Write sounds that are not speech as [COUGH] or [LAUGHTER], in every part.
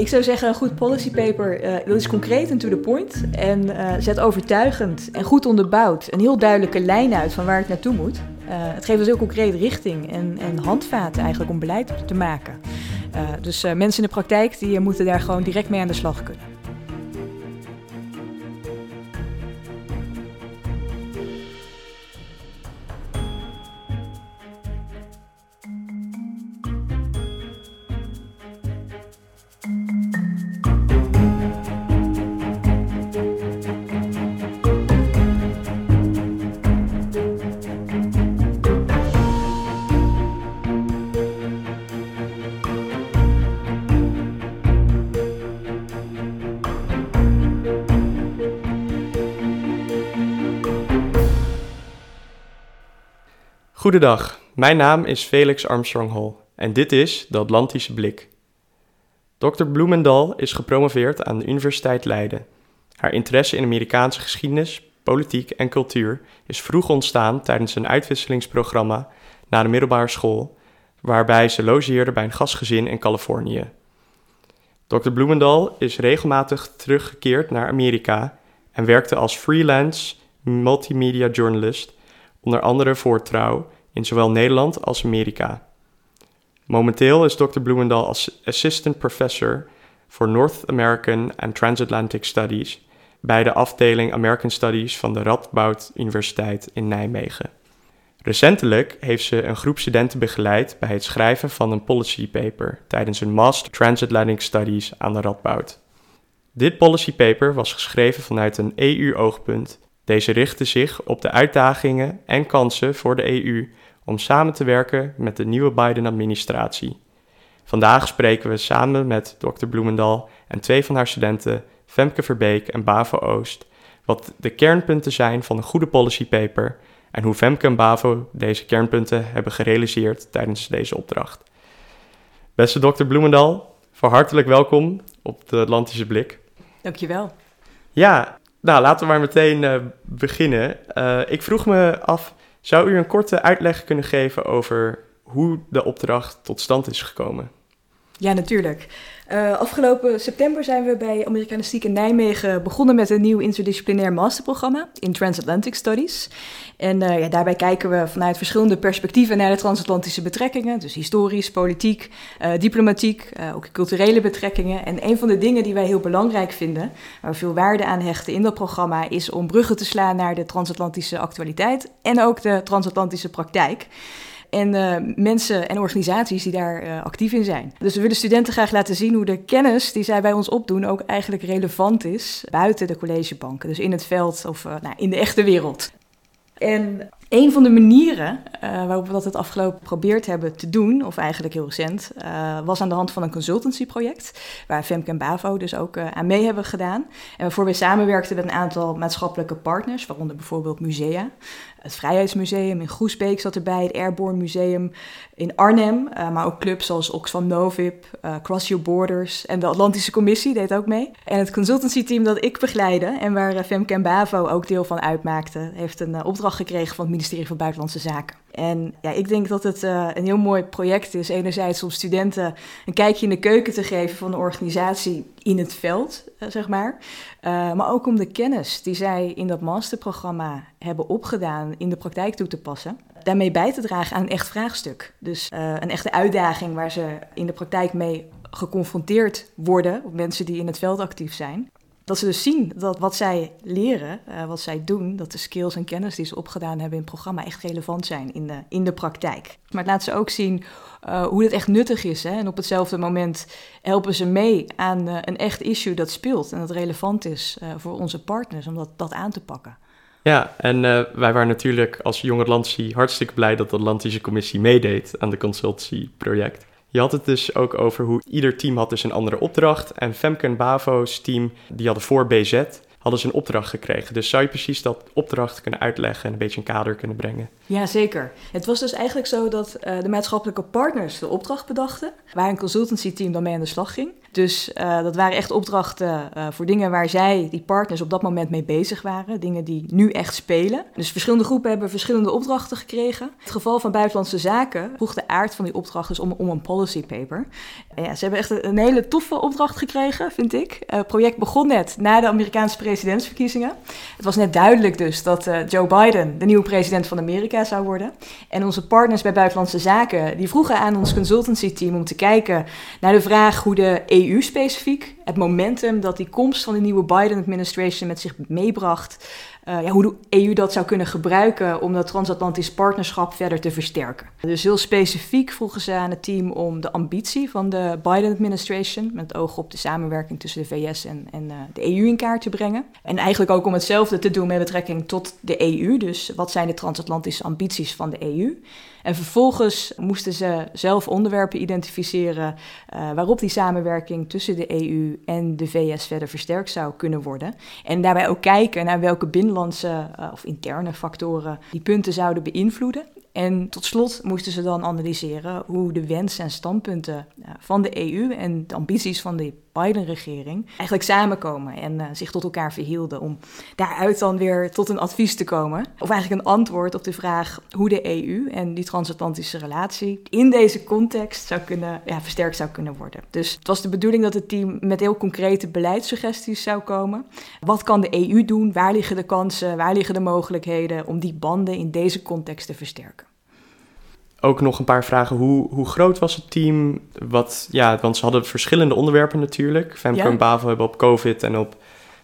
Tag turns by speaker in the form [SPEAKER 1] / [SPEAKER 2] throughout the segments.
[SPEAKER 1] Ik zou zeggen, een goed policy paper, uh, dat is concreet en to the point. En uh, zet overtuigend en goed onderbouwd een heel duidelijke lijn uit van waar het naartoe moet. Uh, het geeft dus heel concreet richting en, en handvaten eigenlijk om beleid te maken. dus mensen in de praktijk die moeten daar gewoon direct mee aan de slag kunnen.
[SPEAKER 2] Goedendag, mijn naam is Felix Armstrong Hall en dit is de Atlantische Blik. Dr. Bloemendal is gepromoveerd aan de Universiteit Leiden. Haar interesse in Amerikaanse geschiedenis, politiek en cultuur is vroeg ontstaan tijdens een uitwisselingsprogramma na de middelbare school, waarbij ze logeerde bij een gastgezin in Californië. Dr. Bloemendal is regelmatig teruggekeerd naar Amerika en werkte als freelance multimedia journalist onder andere voor Trouw in zowel Nederland als Amerika. Momenteel is Dr. Bloemendal als assistant professor voor North American and Transatlantic Studies bij de afdeling American Studies van de Radboud Universiteit in Nijmegen. Recentelijk heeft ze een groep studenten begeleid bij het schrijven van een policy paper tijdens een Master Transatlantic Studies aan de Radboud. Dit policy paper was geschreven vanuit een EU-oogpunt deze richten zich op de uitdagingen en kansen voor de EU om samen te werken met de nieuwe Biden-administratie. Vandaag spreken we samen met Dr. Bloemendal en twee van haar studenten, Femke Verbeek en Bavo Oost, wat de kernpunten zijn van een goede policy paper en hoe Femke en Bavo deze kernpunten hebben gerealiseerd tijdens deze opdracht. Beste Dr. Bloemendal, van hartelijk welkom op de Atlantische Blik.
[SPEAKER 1] Dankjewel.
[SPEAKER 2] Ja, nou, laten we maar meteen uh, beginnen. Uh, ik vroeg me af, zou u een korte uitleg kunnen geven over hoe de opdracht tot stand is gekomen?
[SPEAKER 1] Ja, natuurlijk. Uh, afgelopen september zijn we bij Amerikanistiek in Nijmegen begonnen met een nieuw interdisciplinair masterprogramma in Transatlantic Studies. En uh, ja, daarbij kijken we vanuit verschillende perspectieven naar de transatlantische betrekkingen. Dus historisch, politiek, uh, diplomatiek, ook culturele betrekkingen. En een van de dingen die wij heel belangrijk vinden, waar we veel waarde aan hechten in dat programma, is om bruggen te slaan naar de transatlantische actualiteit en ook de transatlantische praktijk en uh, mensen en organisaties die daar uh, actief in zijn. Dus we willen studenten graag laten zien hoe de kennis die zij bij ons opdoen ook eigenlijk relevant is buiten de collegebanken. Dus in het veld of uh, nou, in de echte wereld. En een van de manieren uh, waarop we dat het afgelopen geprobeerd hebben te doen, of eigenlijk heel recent, uh, was aan de hand van een consultancyproject, waar Femke en Bavo dus ook uh, aan mee hebben gedaan. En waarvoor we samenwerkten met een aantal maatschappelijke partners, waaronder bijvoorbeeld musea. Het Vrijheidsmuseum in Groesbeek zat erbij, het Airborne Museum in Arnhem, maar ook clubs zoals Oxfam Novib, Cross Your Borders en de Atlantische Commissie deed ook mee. En het consultancyteam dat ik begeleide en waar Femke en Bavo ook deel van uitmaakten, heeft een opdracht gekregen van het ministerie van Buitenlandse Zaken. En ja, ik denk dat het uh, een heel mooi project is. Enerzijds om studenten een kijkje in de keuken te geven van de organisatie in het veld, uh, zeg maar. Uh, maar ook om de kennis die zij in dat masterprogramma hebben opgedaan in de praktijk toe te passen. Daarmee bij te dragen aan een echt vraagstuk. Dus een echte uitdaging waar ze in de praktijk mee geconfronteerd worden, op mensen die in het veld actief zijn. Dat ze dus zien dat wat zij leren, uh, wat zij doen, dat de skills en kennis die ze opgedaan hebben in het programma echt relevant zijn in de, in de praktijk. Maar het laat ze ook zien uh, hoe het echt nuttig is. Hè? En op hetzelfde moment helpen ze mee aan uh, een echt issue dat speelt en dat relevant is voor onze partners om dat, dat aan te pakken.
[SPEAKER 2] Ja, en wij waren natuurlijk als Jong Atlantici hartstikke blij dat de Atlantische Commissie meedeed aan de consultancyproject. Je had het dus ook over hoe ieder team had dus een andere opdracht. En Femke en Bavo's team, die hadden voor BZ, hadden ze een opdracht gekregen. Dus zou je precies dat opdracht kunnen uitleggen en een beetje een kader kunnen brengen?
[SPEAKER 1] Ja, zeker. Het was dus eigenlijk zo dat uh, de maatschappelijke partners de opdracht bedachten, waar een consultancy team dan mee aan de slag ging. Dus uh, dat waren echt opdrachten uh, voor dingen waar zij, die partners, op dat moment mee bezig waren. Dingen die nu echt spelen. Dus verschillende groepen hebben verschillende opdrachten gekregen. Het geval van Buitenlandse Zaken vroeg de aard van die opdracht dus om, om een policy paper. En ja, ze hebben echt een, hele toffe opdracht gekregen, vind ik. het project begon net na de Amerikaanse presidentsverkiezingen. Het was net duidelijk dus dat Joe Biden de nieuwe president van Amerika zou worden. En onze partners bij Buitenlandse Zaken die vroegen aan ons consultancy team om te kijken naar de vraag hoe de EU specifiek, het momentum dat die komst van de nieuwe Biden-administration met zich meebracht, uh, ja, hoe de EU dat zou kunnen gebruiken om dat transatlantisch partnerschap verder te versterken. Dus heel specifiek vroegen ze aan het team om de ambitie van de Biden-administration, met oog op de samenwerking tussen de VS en, en uh, de EU in kaart te brengen. En eigenlijk ook om hetzelfde te doen met betrekking tot de EU. Dus wat zijn de transatlantische ambities van de EU? En vervolgens moesten ze zelf onderwerpen identificeren uh, waarop die samenwerking tussen de EU en de VS verder versterkt zou kunnen worden. En daarbij ook kijken naar welke binnenlandse uh, of interne factoren die punten zouden beïnvloeden. En tot slot moesten ze dan analyseren hoe de wensen en standpunten van de EU en de ambities van de Biden-regering eigenlijk samenkomen en uh, zich tot elkaar verhielden. Om daaruit dan weer tot een advies te komen. Of eigenlijk een antwoord op de vraag hoe de EU en die transatlantische relatie in deze context zou kunnen, ja, versterkt zou kunnen worden. Dus het was de bedoeling dat het team met heel concrete beleidssuggesties zou komen. Wat kan de EU doen? Waar liggen de kansen? Waar liggen de mogelijkheden om die banden in deze context te versterken?
[SPEAKER 2] Ook nog een paar vragen. Hoe, hoe groot was het team? Wat, ja, want ze hadden verschillende onderwerpen natuurlijk. Femke en Bavo hebben op COVID en op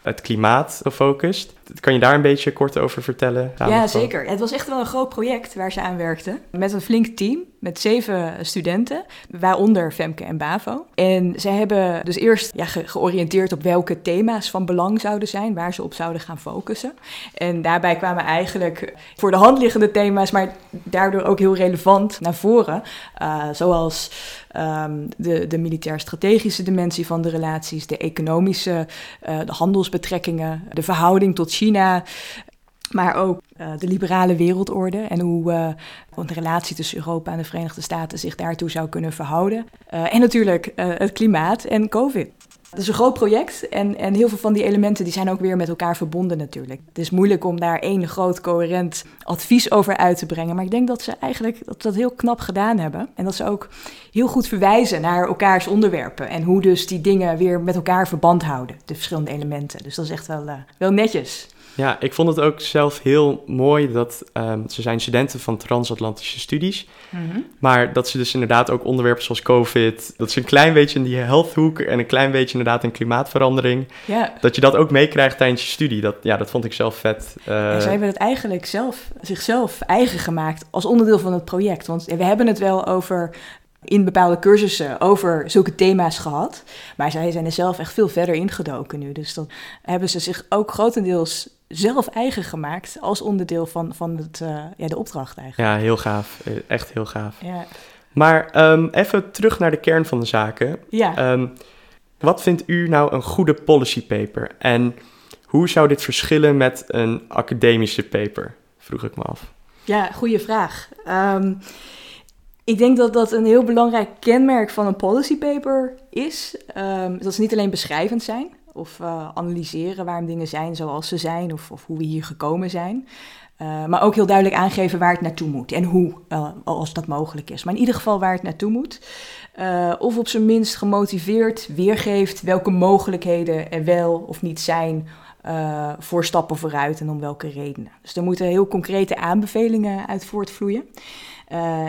[SPEAKER 2] het klimaat gefocust. Kan je daar een beetje kort over vertellen?
[SPEAKER 1] Ja, zeker. Het was echt wel een groot project waar ze aan werkten. Met een flink team, met zeven studenten, waaronder Femke en Bavo. En zij hebben dus eerst ja, georiënteerd op welke thema's van belang zouden zijn, waar ze op zouden gaan focussen. En daarbij kwamen eigenlijk voor de hand liggende thema's, maar daardoor ook heel relevant naar voren. Uh, zoals um, de, de militair-strategische dimensie van de relaties, de economische, uh, de handelsbetrekkingen, de verhouding tot China. Maar ook uh, de liberale wereldorde en hoe uh, de relatie tussen Europa en de Verenigde Staten zich daartoe zou kunnen verhouden. Uh, en natuurlijk het klimaat en COVID. Het is een groot project en, en heel veel van die elementen die zijn ook weer met elkaar verbonden natuurlijk. Het is moeilijk om daar één groot coherent advies over uit te brengen. Maar ik denk dat ze eigenlijk dat, dat heel knap gedaan hebben. En dat ze ook heel goed verwijzen naar elkaars onderwerpen. En hoe dus die dingen weer met elkaar verband houden, de verschillende elementen. Dus dat is echt wel, wel netjes.
[SPEAKER 2] Ja, ik vond het ook zelf heel mooi dat um, ze zijn studenten van transatlantische studies. Mm Maar dat ze dus inderdaad ook onderwerpen zoals COVID, dat ze een klein beetje in die healthhoek en een klein beetje inderdaad in klimaatverandering. Dat je dat ook meekrijgt tijdens je studie. Dat, ja, dat vond ik zelf vet.
[SPEAKER 1] Uh... Ja, zij hebben het eigenlijk zelf, zichzelf eigen gemaakt als onderdeel van het project. Want we hebben het wel over in bepaalde cursussen over zulke thema's gehad. Maar zij zijn er zelf echt veel verder ingedoken nu. Dus dan hebben ze zich ook grotendeels zelf eigen gemaakt als onderdeel van, van het, uh, ja, de opdracht eigenlijk.
[SPEAKER 2] Ja, heel gaaf. Eh, echt heel gaaf. Ja. Maar um, even terug naar de kern van de zaken. Ja. Um, wat vindt u nou een goede policy paper? En hoe zou dit verschillen met een academische paper? Vroeg ik me af.
[SPEAKER 1] Ja, goede vraag. Um, ik denk dat dat een heel belangrijk kenmerk van een policy paper is. Dat ze niet alleen beschrijvend zijn of uh, analyseren waarom dingen zijn zoals ze zijn of, of hoe we hier gekomen zijn. Uh, maar ook heel duidelijk aangeven waar het naartoe moet en hoe, uh, als dat mogelijk is. Maar in ieder geval waar het naartoe moet. of op zijn minst gemotiveerd weergeeft welke mogelijkheden er wel of niet zijn voor stappen vooruit en om welke redenen. Dus er moeten heel concrete aanbevelingen uit voortvloeien.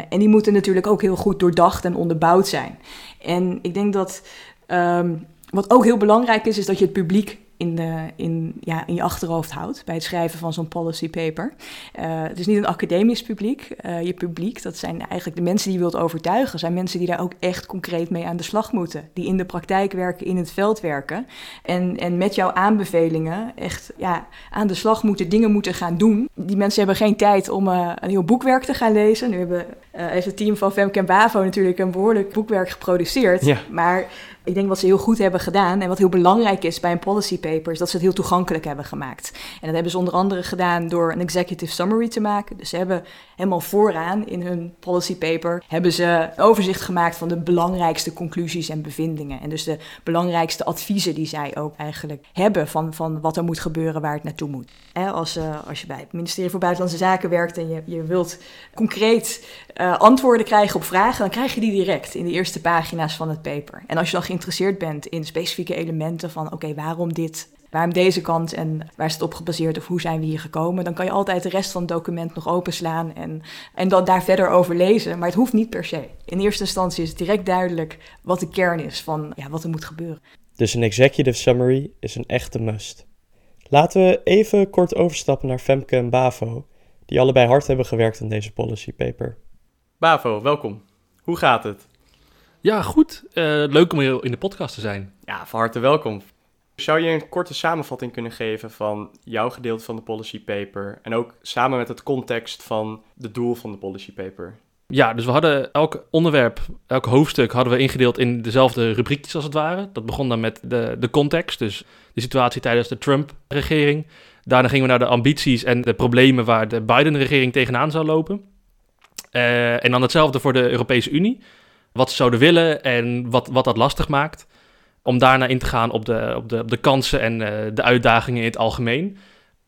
[SPEAKER 1] En die moeten natuurlijk ook heel goed doordacht en onderbouwd zijn. En ik denk dat um, wat ook heel belangrijk is, is dat je het publiek in, de, in, ja, in je achterhoofd houdt bij het schrijven van zo'n policy paper. Uh, het is niet een academisch publiek. Uh, je publiek, dat zijn eigenlijk de mensen die je wilt overtuigen, zijn mensen die daar ook echt concreet mee aan de slag moeten. Die in de praktijk werken, in het veld werken. En, en met jouw aanbevelingen echt ja, aan de slag moeten, dingen moeten gaan doen. Die mensen hebben geen tijd om uh, een heel boekwerk te gaan lezen. Nu hebben heeft het team van Femke en Bavo natuurlijk een behoorlijk boekwerk geproduceerd.
[SPEAKER 2] Ja.
[SPEAKER 1] Maar ik denk wat ze heel goed hebben gedaan en wat heel belangrijk is bij een policy paper, is dat ze het heel toegankelijk hebben gemaakt. En dat hebben ze onder andere gedaan door een executive summary te maken. Dus ze hebben helemaal vooraan in hun policy paper hebben ze een overzicht gemaakt van de belangrijkste conclusies en bevindingen. En dus de belangrijkste adviezen die zij ook eigenlijk hebben van, van wat er moet gebeuren, waar het naartoe moet. als, uh, als je bij het ministerie voor Buitenlandse Zaken werkt en je, je wilt concreet uh, antwoorden krijgen op vragen, dan krijg je die direct in de eerste pagina's van het paper. En als je dan geïnteresseerd bent in specifieke elementen van oké, waarom dit, waarom deze kant en waar is het op gebaseerd of hoe zijn we hier gekomen, dan kan je altijd de rest van het document nog openslaan en, en dan daar verder over lezen. Maar het hoeft niet per se. In eerste instantie is het direct duidelijk wat de kern is van ja, wat er moet gebeuren.
[SPEAKER 2] Dus een executive summary is een echte must. Laten we even kort overstappen naar Femke en Bavo, die allebei hard hebben gewerkt aan deze policy paper. Bavo, welkom. Hoe gaat het?
[SPEAKER 3] Ja, goed. Uh, leuk om hier in de podcast te zijn.
[SPEAKER 2] Ja, van harte welkom. Zou je een korte samenvatting kunnen geven van jouw gedeelte van de policy paper en ook samen met het context van de doel van de policy paper?
[SPEAKER 3] Ja, dus we hadden elk onderwerp, elk hoofdstuk hadden we ingedeeld in dezelfde rubriekjes als het ware. Dat begon dan met de, de context, dus de situatie tijdens de Trump-regering. Daarna gingen we naar de ambities en de problemen waar de Biden-regering tegenaan zou lopen. Uh, en dan hetzelfde voor de Europese Unie wat ze zouden willen en wat, wat dat lastig maakt. Om daarna in te gaan op de, op de, op de kansen en uh, de uitdagingen in het algemeen.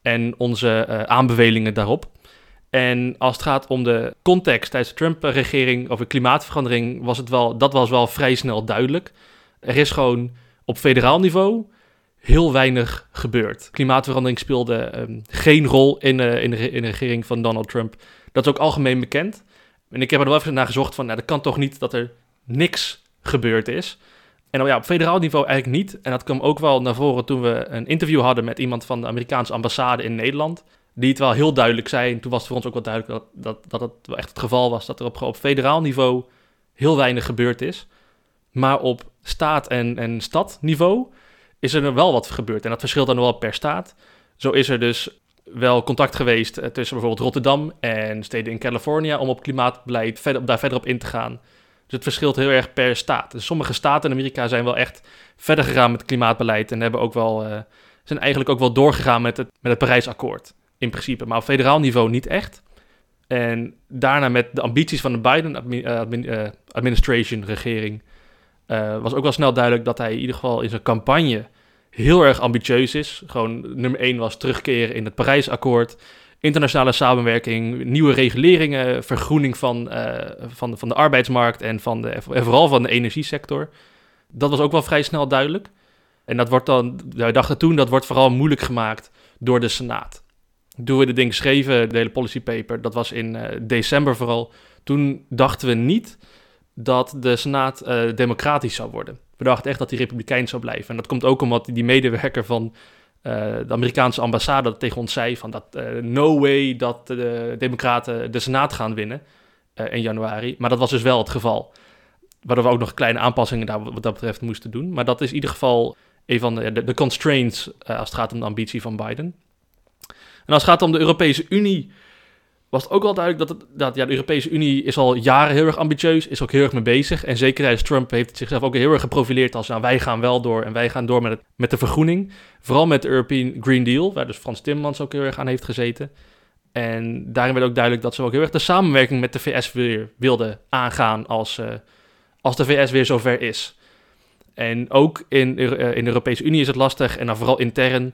[SPEAKER 3] En onze uh, aanbevelingen daarop. En als het gaat om de context tijdens de Trump-regering over klimaatverandering, was het wel, dat was wel vrij snel duidelijk. Er is gewoon op federaal niveau heel weinig gebeurd. Klimaatverandering speelde um, geen rol in, in, de, in de regering van Donald Trump. Dat is ook algemeen bekend. En ik heb er wel even naar gezocht van, nou, dat kan toch niet dat er niks gebeurd is. En ja, op federaal niveau eigenlijk niet. En dat kwam ook wel naar voren toen we een interview hadden met iemand van de Amerikaanse ambassade in Nederland. Die het wel heel duidelijk zei. En toen was het voor ons ook wel duidelijk dat, dat, dat het wel echt het geval was. Dat er op, op federaal niveau heel weinig gebeurd is. Maar op staat- en, en stadniveau is er wel wat gebeurd. En dat verschilt dan wel per staat. Zo is er dus wel contact geweest eh, tussen bijvoorbeeld Rotterdam en steden in Californië om op klimaatbeleid verder, daar verder op in te gaan. Dus het verschilt heel erg per staat. Dus sommige staten in Amerika zijn wel echt verder gegaan met klimaatbeleid en hebben ook wel, uh, zijn eigenlijk ook wel doorgegaan met het, met het Parijsakkoord in principe. Maar op federaal niveau niet echt. En daarna met de ambities van de Biden-administration, regering, uh, was ook wel snel duidelijk dat hij in ieder geval in zijn campagne heel erg ambitieus is. Gewoon nummer één was terugkeren in het Parijsakkoord. Internationale samenwerking, nieuwe reguleringen, vergroening van, uh, van, van de arbeidsmarkt en, van de, en vooral van de energiesector. Dat was ook wel vrij snel duidelijk. En dat wordt dan, wij dachten toen, dat wordt vooral moeilijk gemaakt door de Senaat. Toen we de ding schreven, de hele policy paper, dat was in uh, december vooral. Toen dachten we niet dat de Senaat uh, democratisch zou worden. We dachten echt dat hij republikeins zou blijven. En dat komt ook omdat die medewerker van uh, de Amerikaanse ambassade tegen ons zei van dat uh, no way dat de democraten de Senaat gaan winnen in januari. Maar dat was dus wel het geval. Waardoor we ook nog kleine aanpassingen daar wat dat betreft moesten doen. Maar dat is in ieder geval een van de constraints als het gaat om de ambitie van Biden. En als het gaat om de Europese Unie was het ook wel duidelijk dat, dat ja, de Europese Unie is al jaren heel erg ambitieus, is ook heel erg mee bezig. En zeker tijdens Trump heeft het zichzelf ook heel erg geprofileerd als nou, wij gaan wel door en wij gaan door met, het, met de vergroening. Vooral met de European Green Deal, waar dus Frans Timmermans ook heel erg aan heeft gezeten. En daarin werd ook duidelijk dat ze ook heel erg de samenwerking met de VS weer wilden aangaan als, uh, als de VS weer zover is. En ook in, uh, in de Europese Unie is het lastig en dan vooral intern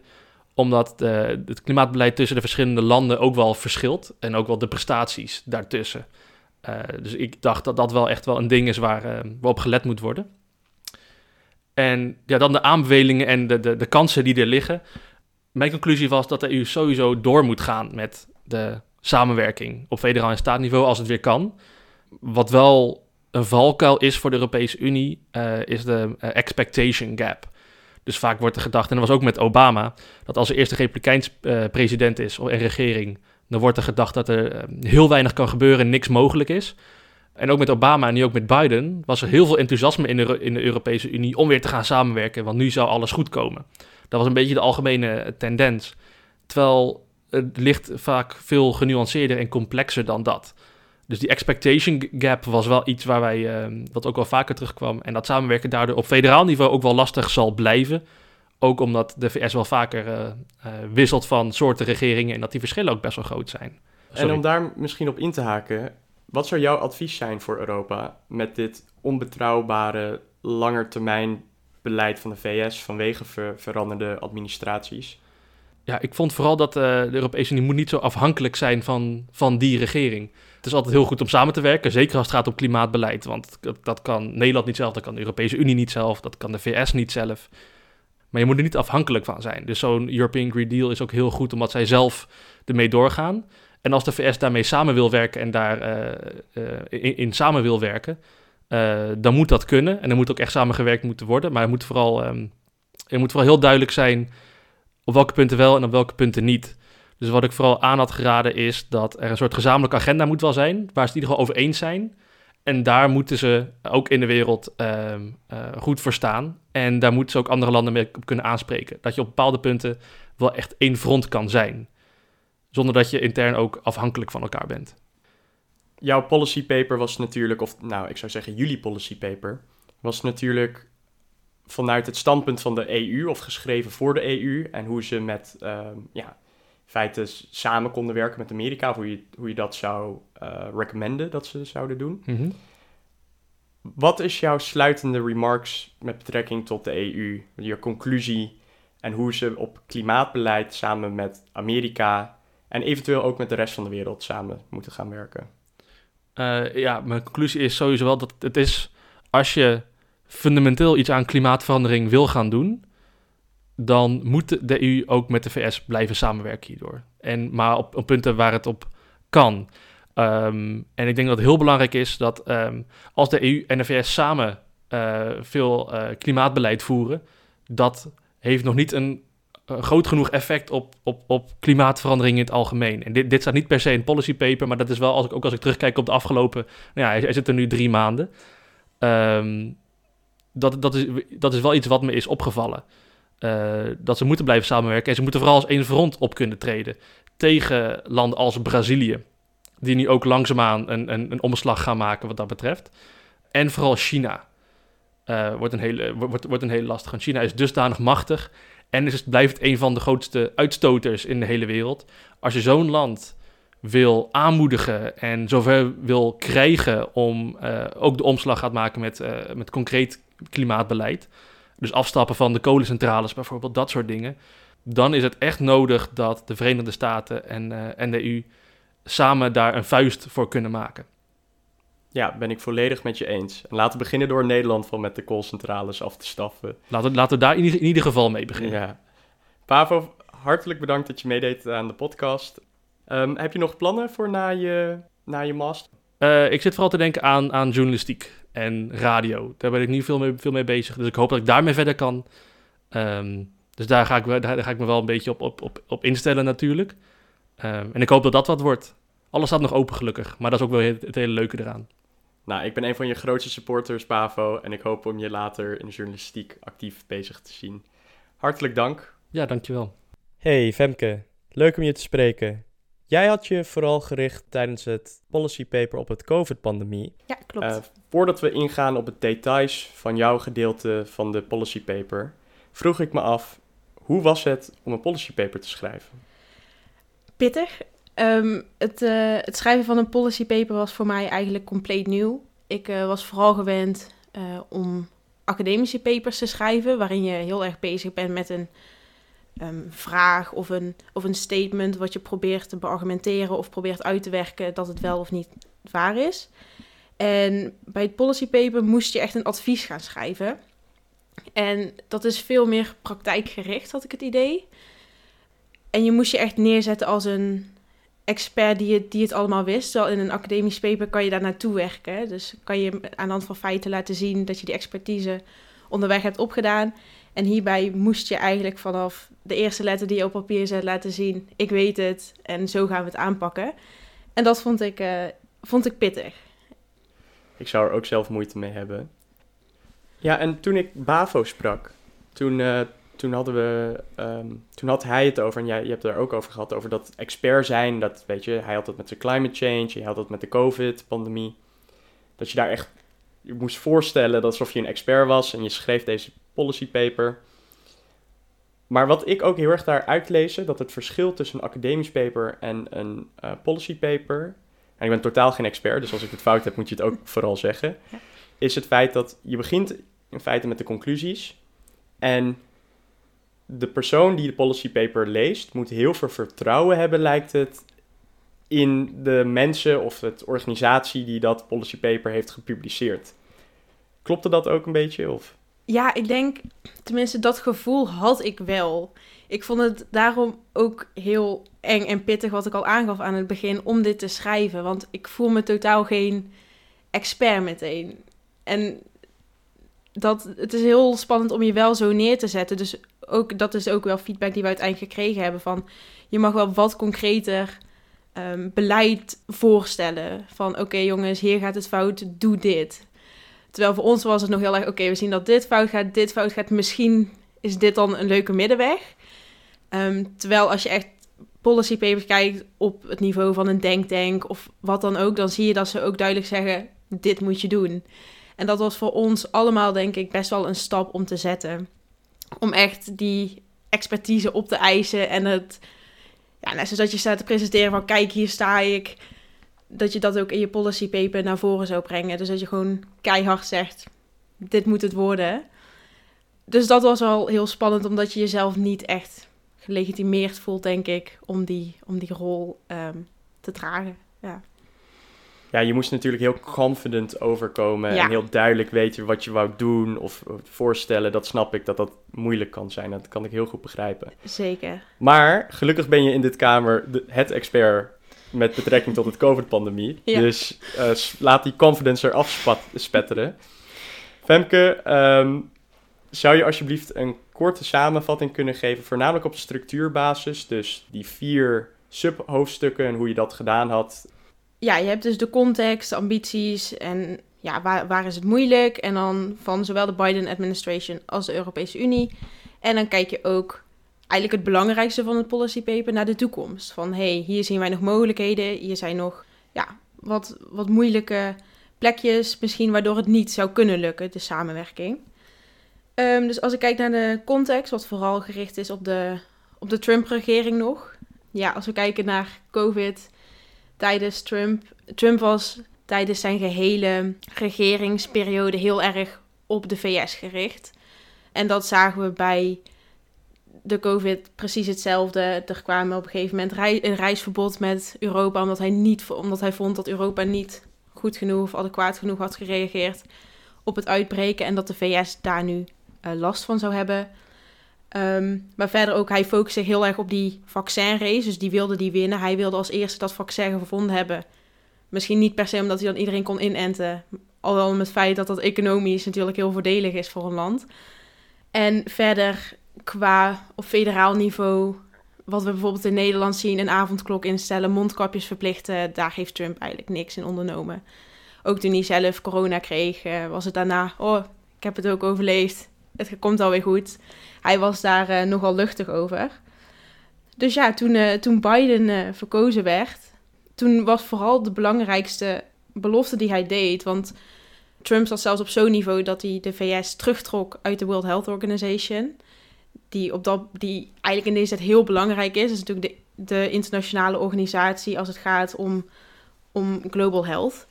[SPEAKER 3] omdat het klimaatbeleid tussen de verschillende landen ook wel verschilt. En ook wel de prestaties daartussen. Uh, dus ik dacht dat dat wel echt wel een ding is waar, uh, waarop gelet moet worden. En ja, dan de aanbevelingen en de, de, de kansen die er liggen. Mijn conclusie was dat de EU sowieso door moet gaan met de samenwerking op federaal en staatniveau als het weer kan. Wat wel een valkuil is voor de Europese Unie, uh, is de expectation gap. Dus vaak wordt er gedacht, en dat was ook met Obama, dat als er eerst een republikeins uh, president is en regering, dan wordt er gedacht dat er uh, heel weinig kan gebeuren en niks mogelijk is. En ook met Obama en nu ook met Biden was er heel veel enthousiasme in de, in de Europese Unie om weer te gaan samenwerken, want nu zou alles goed komen. Dat was een beetje de algemene tendens. Terwijl het ligt vaak veel genuanceerder en complexer dan dat. Dus die expectation gap was wel iets waar wij, ehm, wat ook wel vaker terugkwam. En dat samenwerken daardoor op federaal niveau ook wel lastig zal blijven. Ook omdat de VS wel vaker eh, eh, wisselt van soorten regeringen en dat die verschillen ook best wel groot zijn.
[SPEAKER 2] En om daar misschien op in te haken, wat zou jouw advies zijn voor Europa met dit onbetrouwbare langetermijn beleid van de VS vanwege veranderde administraties?
[SPEAKER 3] Ja, ik vond vooral dat uh, de Europese Unie moet niet zo afhankelijk zijn van, van die regering. Het is altijd heel goed om samen te werken, zeker als het gaat om klimaatbeleid. Want dat, kan Nederland niet zelf, dat kan de Europese Unie niet zelf, dat kan de VS niet zelf. Maar je moet er niet afhankelijk van zijn. Dus zo'n European Green Deal is ook heel goed omdat zij zelf ermee doorgaan. En als de VS daarmee samen wil werken en daar uh, in, in, samen wil werken, dan moet dat kunnen. En er moet ook echt samengewerkt moeten worden. Maar het moet vooral, um, er moet vooral heel duidelijk zijn op welke punten wel en op welke punten niet. Dus wat ik vooral aan had geraden is dat er een soort gezamenlijke agenda moet wel zijn, waar ze het in ieder geval over eens zijn. En daar moeten ze ook in de wereld uh, uh, goed voor staan. En daar moeten ze ook andere landen mee op kunnen aanspreken. Dat je op bepaalde punten wel echt één front kan zijn. Zonder dat je intern ook afhankelijk van elkaar bent.
[SPEAKER 2] Jouw policy paper was natuurlijk, of nou, ik zou zeggen jullie policy paper, was natuurlijk vanuit het standpunt van de EU of geschreven voor de EU en hoe ze met uh, ja, feiten samen konden werken met Amerika, of hoe je, hoe je dat zou uh, recommenden dat ze zouden doen.
[SPEAKER 3] Mhm.
[SPEAKER 2] Wat is jouw sluitende remarks met betrekking tot de EU, je conclusie en hoe ze op klimaatbeleid samen met Amerika en eventueel ook met de rest van de wereld samen moeten gaan werken?
[SPEAKER 3] Uh, ja, mijn conclusie is sowieso wel dat het is als je fundamenteel iets aan klimaatverandering wil gaan doen, dan moet de EU ook met de VS blijven samenwerken hierdoor. En, maar op, punten waar het op kan. Um, en ik denk dat het heel belangrijk is dat um, als de EU en de VS samen uh, veel uh, klimaatbeleid voeren, dat heeft nog niet een uh, groot genoeg effect op, op, op klimaatverandering in het algemeen. En dit, dit staat niet per se in policy paper, maar dat is wel, als ik, ook als ik terugkijk op de afgelopen, nou ja, hij, zit er nu drie maanden. Um, dat, dat, is, dat is wel iets wat me is opgevallen. Uh, dat ze moeten blijven samenwerken en ze moeten vooral als één front op kunnen treden tegen landen als Brazilië, die nu ook langzaamaan een, een, een omslag gaan maken wat dat betreft. En vooral China uh, wordt, een hele, wordt, wordt een hele lastig. Want China is dusdanig machtig en is, blijft een van de grootste uitstoters in de hele wereld. Als je zo'n land wil aanmoedigen en zover wil krijgen om uh, ook de omslag gaat maken met, met concreet klimaatbeleid, dus afstappen van de kolencentrales bijvoorbeeld, dat soort dingen, dan is het echt nodig dat de Verenigde Staten en, uh, en de EU samen daar een vuist voor kunnen maken.
[SPEAKER 2] Ja, ben ik volledig met je eens. En laten we beginnen door Nederland van met de koolcentrales af te staffen.
[SPEAKER 3] Laten, laten we daar in ieder, in ieder geval mee beginnen.
[SPEAKER 2] Ja. Pavo, hartelijk bedankt dat je meedeed aan de podcast. Um, heb je nog plannen voor na je, na je master?
[SPEAKER 3] Uh, ik zit vooral te denken aan, aan journalistiek en radio. Daar ben ik nu veel mee, veel mee bezig. Dus ik hoop dat ik daarmee verder kan. Um, dus daar ga, ik, daar, daar, ga ik me wel een beetje op, op, op, op instellen natuurlijk. Um, en ik hoop dat dat wat wordt. Alles staat nog open gelukkig. Maar dat is ook wel het, het, hele leuke eraan.
[SPEAKER 2] Nou, ik ben een van je grootste supporters, Pavo. En ik hoop om je later in de journalistiek actief bezig te zien. Hartelijk dank.
[SPEAKER 3] Ja, dankjewel.
[SPEAKER 2] Hey Femke, leuk om je te spreken. Jij had je vooral gericht tijdens het policy paper op het COVID-pandemie.
[SPEAKER 1] Ja, klopt. Uh,
[SPEAKER 2] voordat we ingaan op de details van jouw gedeelte van de policy paper, vroeg ik me af, hoe was het om een policy paper te schrijven?
[SPEAKER 4] Pittig. Um, het, uh, het, schrijven van een policy paper was voor mij eigenlijk compleet nieuw. Ik uh, was vooral gewend om academische papers te schrijven, waarin je heel erg bezig bent met een um, vraag of een, of een statement wat je probeert te beargumenteren of probeert uit te werken dat het wel of niet waar is. En bij het policy paper moest je echt een advies gaan schrijven. En dat is veel meer praktijkgericht, had ik het idee. En je moest je echt neerzetten als een expert die het, die het allemaal wist. Terwijl in een academisch paper kan je daar naartoe werken. Dus kan je aan de hand van feiten laten zien dat je die expertise onderweg hebt opgedaan. En hierbij moest je eigenlijk vanaf de eerste letter die je op papier zet laten zien: ik weet het en zo gaan we het aanpakken. En dat vond ik, uh, vond ik pittig.
[SPEAKER 2] Ik zou er ook zelf moeite mee hebben. Ja, en toen ik BAVO sprak, toen uh, toen hadden we, ehm, toen had hij het over, en jij, je hebt er ook over gehad, over dat expert zijn. Dat, weet je, hij had dat met de climate change, je had dat met de COVID-pandemie. Dat je daar echt, je moest voorstellen dat alsof je een expert was en je schreef deze policy paper. Maar wat ik ook heel erg daar uitlezen, dat het verschil tussen een academisch paper en een uh, policy paper, en ik ben totaal geen expert, dus als ik het fout heb, moet je het ook [LAUGHS] vooral zeggen,
[SPEAKER 4] Ja.
[SPEAKER 2] is het feit dat je begint in feite met de conclusies en de persoon die de policy paper leest, moet heel veel vertrouwen hebben, lijkt het, in de mensen of het organisatie die dat policy paper heeft gepubliceerd. Klopte dat ook een beetje? Of?
[SPEAKER 4] Ja, ik denk, tenminste, dat gevoel had ik wel. Ik vond het daarom ook heel eng en pittig, wat ik al aangaf aan het begin, om dit te schrijven. Want ik voel me totaal geen expert meteen. En dat, het is heel spannend om je wel zo neer te zetten. Dus ook, dat is ook wel feedback die we uiteindelijk gekregen hebben. Van, je mag wel wat concreter ehm, beleid voorstellen. Van, oké jongens, hier gaat het fout, doe dit. Terwijl voor ons was het nog heel erg, oké, we zien dat dit fout gaat, dit fout gaat. Misschien is dit dan een leuke middenweg. Ehm, terwijl als je echt policy papers kijkt op het niveau van een denktank of wat dan ook, dan zie je dat ze ook duidelijk zeggen, dit moet je doen. En dat was voor ons allemaal, denk ik, best wel een stap om te zetten. Om echt die expertise op te eisen en het, ja, net zoals dat je staat te presenteren van, kijk, hier sta ik dat je dat ook in je policy paper naar voren zou brengen. Dus dat je gewoon keihard zegt, dit moet het worden. Dus dat was wel heel spannend, omdat je jezelf niet echt gelegitimeerd voelt, denk ik, om die, om die rol ehm, te dragen. Ja.
[SPEAKER 2] Ja, je moest natuurlijk heel confident overkomen
[SPEAKER 4] Ja.
[SPEAKER 2] en heel duidelijk weten wat je wou doen of voorstellen. Dat snap ik dat dat moeilijk kan zijn. Dat kan ik heel goed begrijpen.
[SPEAKER 4] Zeker.
[SPEAKER 2] Maar gelukkig ben je in dit kamer de, het expert met betrekking tot het COVID-pandemie.
[SPEAKER 4] Ja.
[SPEAKER 2] Dus eh, laat die confidence eraf spetteren. Femke, ehm, zou je alsjeblieft een korte samenvatting kunnen geven, voornamelijk op structuurbasis, dus die vier subhoofdstukken en hoe je dat gedaan had.
[SPEAKER 4] Ja, je hebt dus de context, de ambities en ja, waar, waar is het moeilijk? En dan van zowel de Biden administration als de Europese Unie. En dan kijk je ook eigenlijk het belangrijkste van het policy paper naar de toekomst. Van hey, hier zien wij nog mogelijkheden, hier zijn nog ja, wat, wat moeilijke plekjes misschien waardoor het niet zou kunnen lukken, de samenwerking. Ehm, dus als ik kijk naar de context, wat vooral gericht is op de, op de Trump-regering nog. Ja, als we kijken naar COVID tijdens Trump. Trump was tijdens zijn gehele regeringsperiode heel erg op de VS gericht. En dat zagen we bij de COVID precies hetzelfde. Er kwamen op een gegeven moment een reisverbod met Europa, omdat hij, niet, omdat hij vond dat Europa niet goed genoeg of adequaat genoeg had gereageerd op het uitbreken en dat de VS daar nu eh, last van zou hebben. Ehm, maar verder ook, hij focust zich heel erg op die vaccinrace, dus die wilde die winnen. Hij wilde als eerste dat vaccin gevonden hebben. Misschien niet per se omdat hij dan iedereen kon inenten, alhoewel om het feit dat dat economisch natuurlijk heel voordelig is voor een land. En verder qua op federaal niveau, wat we bijvoorbeeld in Nederland zien, een avondklok instellen, mondkapjes verplichten, daar heeft Trump eigenlijk niks in ondernomen. Ook toen hij zelf corona kreeg, eh, was het daarna, oh, ik heb het ook overleefd, het komt alweer goed. Hij was daar eh, nogal luchtig over. Dus ja, toen, eh, toen Biden verkozen werd, toen was vooral de belangrijkste belofte die hij deed, want Trump zat zelfs op zo'n niveau dat hij de VS terugtrok uit de World Health Organization. Die, op dat, die eigenlijk in deze tijd heel belangrijk is. Is natuurlijk de, de internationale organisatie als het gaat om, om global health.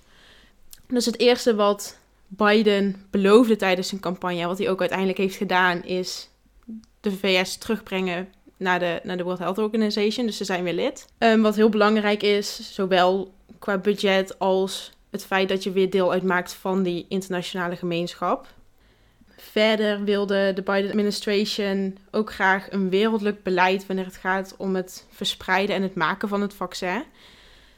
[SPEAKER 4] Dus het eerste wat Biden beloofde tijdens zijn campagne, wat hij ook uiteindelijk heeft gedaan, is de VS terugbrengen naar de, naar de World Health Organization. Dus ze zijn weer lid. Ehm, wat heel belangrijk is, zowel qua budget als het feit dat je weer deel uitmaakt van die internationale gemeenschap. Verder wilde de Biden administration ook graag een wereldlijk beleid wanneer het gaat om het verspreiden en het maken van het vaccin.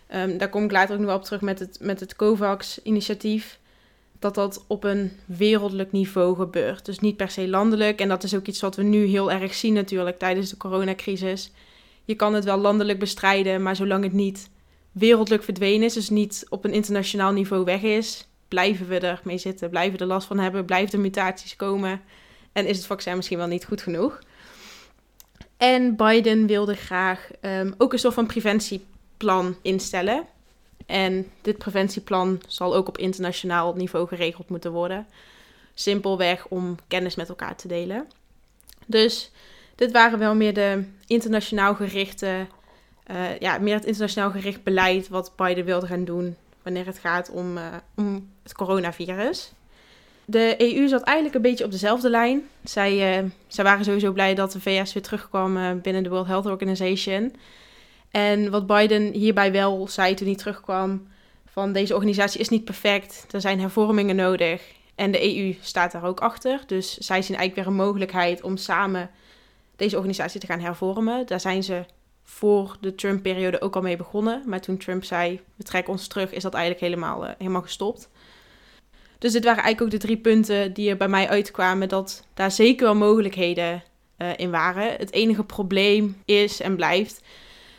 [SPEAKER 4] Ehm, daar kom ik later ook nog wel op terug met het, met het COVAX-initiatief. Dat dat op een wereldlijk niveau gebeurt. Dus niet per se landelijk. En dat is ook iets wat we nu heel erg zien natuurlijk tijdens de coronacrisis. Je kan het wel landelijk bestrijden, maar zolang het niet wereldlijk verdwenen is, dus niet op een internationaal niveau weg is, blijven we ermee zitten, blijven er last van hebben, blijven er mutaties komen en is het vaccin misschien wel niet goed genoeg. En Biden wilde graag ehm, ook een soort van preventieplan instellen. En dit preventieplan zal ook op internationaal niveau geregeld moeten worden. Simpelweg om kennis met elkaar te delen. Dus dit waren wel meer de internationaal gerichte, uh, ja, meer het internationaal gericht beleid wat Biden wilde gaan doen wanneer het gaat om, om het coronavirus. De EU zat eigenlijk een beetje op dezelfde lijn. Zij, uh, zij waren sowieso blij dat de VS weer terugkwam binnen de World Health Organization. En wat Biden hierbij wel zei toen hij terugkwam, van deze organisatie is niet perfect, er zijn hervormingen nodig. En de EU staat daar ook achter. Dus zij zien eigenlijk weer een mogelijkheid om samen deze organisatie te gaan hervormen. Daar zijn ze voor de Trump-periode ook al mee begonnen. Maar toen Trump zei, we trekken ons terug, is dat eigenlijk helemaal, uh, helemaal gestopt. Dus dit waren eigenlijk ook de drie punten die er bij mij uitkwamen, dat daar zeker wel mogelijkheden uh, in waren. Het enige probleem is en blijft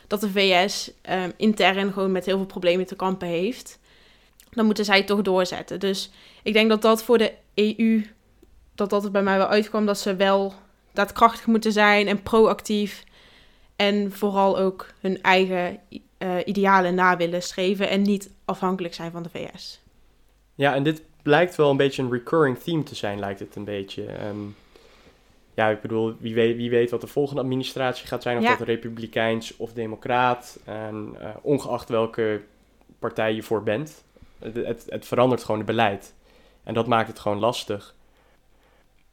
[SPEAKER 4] dat de VS ehm, intern gewoon met heel veel problemen te kampen heeft. Dan moeten zij toch doorzetten. Dus ik denk dat dat voor de EU, dat dat er bij mij wel uitkwam, dat ze wel daadkrachtig moeten zijn en proactief. En vooral ook hun eigen uh, idealen na willen streven en niet afhankelijk zijn van de VS.
[SPEAKER 2] Ja, en dit blijkt wel een beetje een recurring theme te zijn, lijkt het een beetje. Um, ja, ik bedoel, wie weet, wie weet wat de volgende administratie gaat zijn, of ja. dat republikeins of democraat. En uh, ongeacht welke partij je voor bent, het, het, het verandert gewoon het beleid. En dat maakt het gewoon lastig.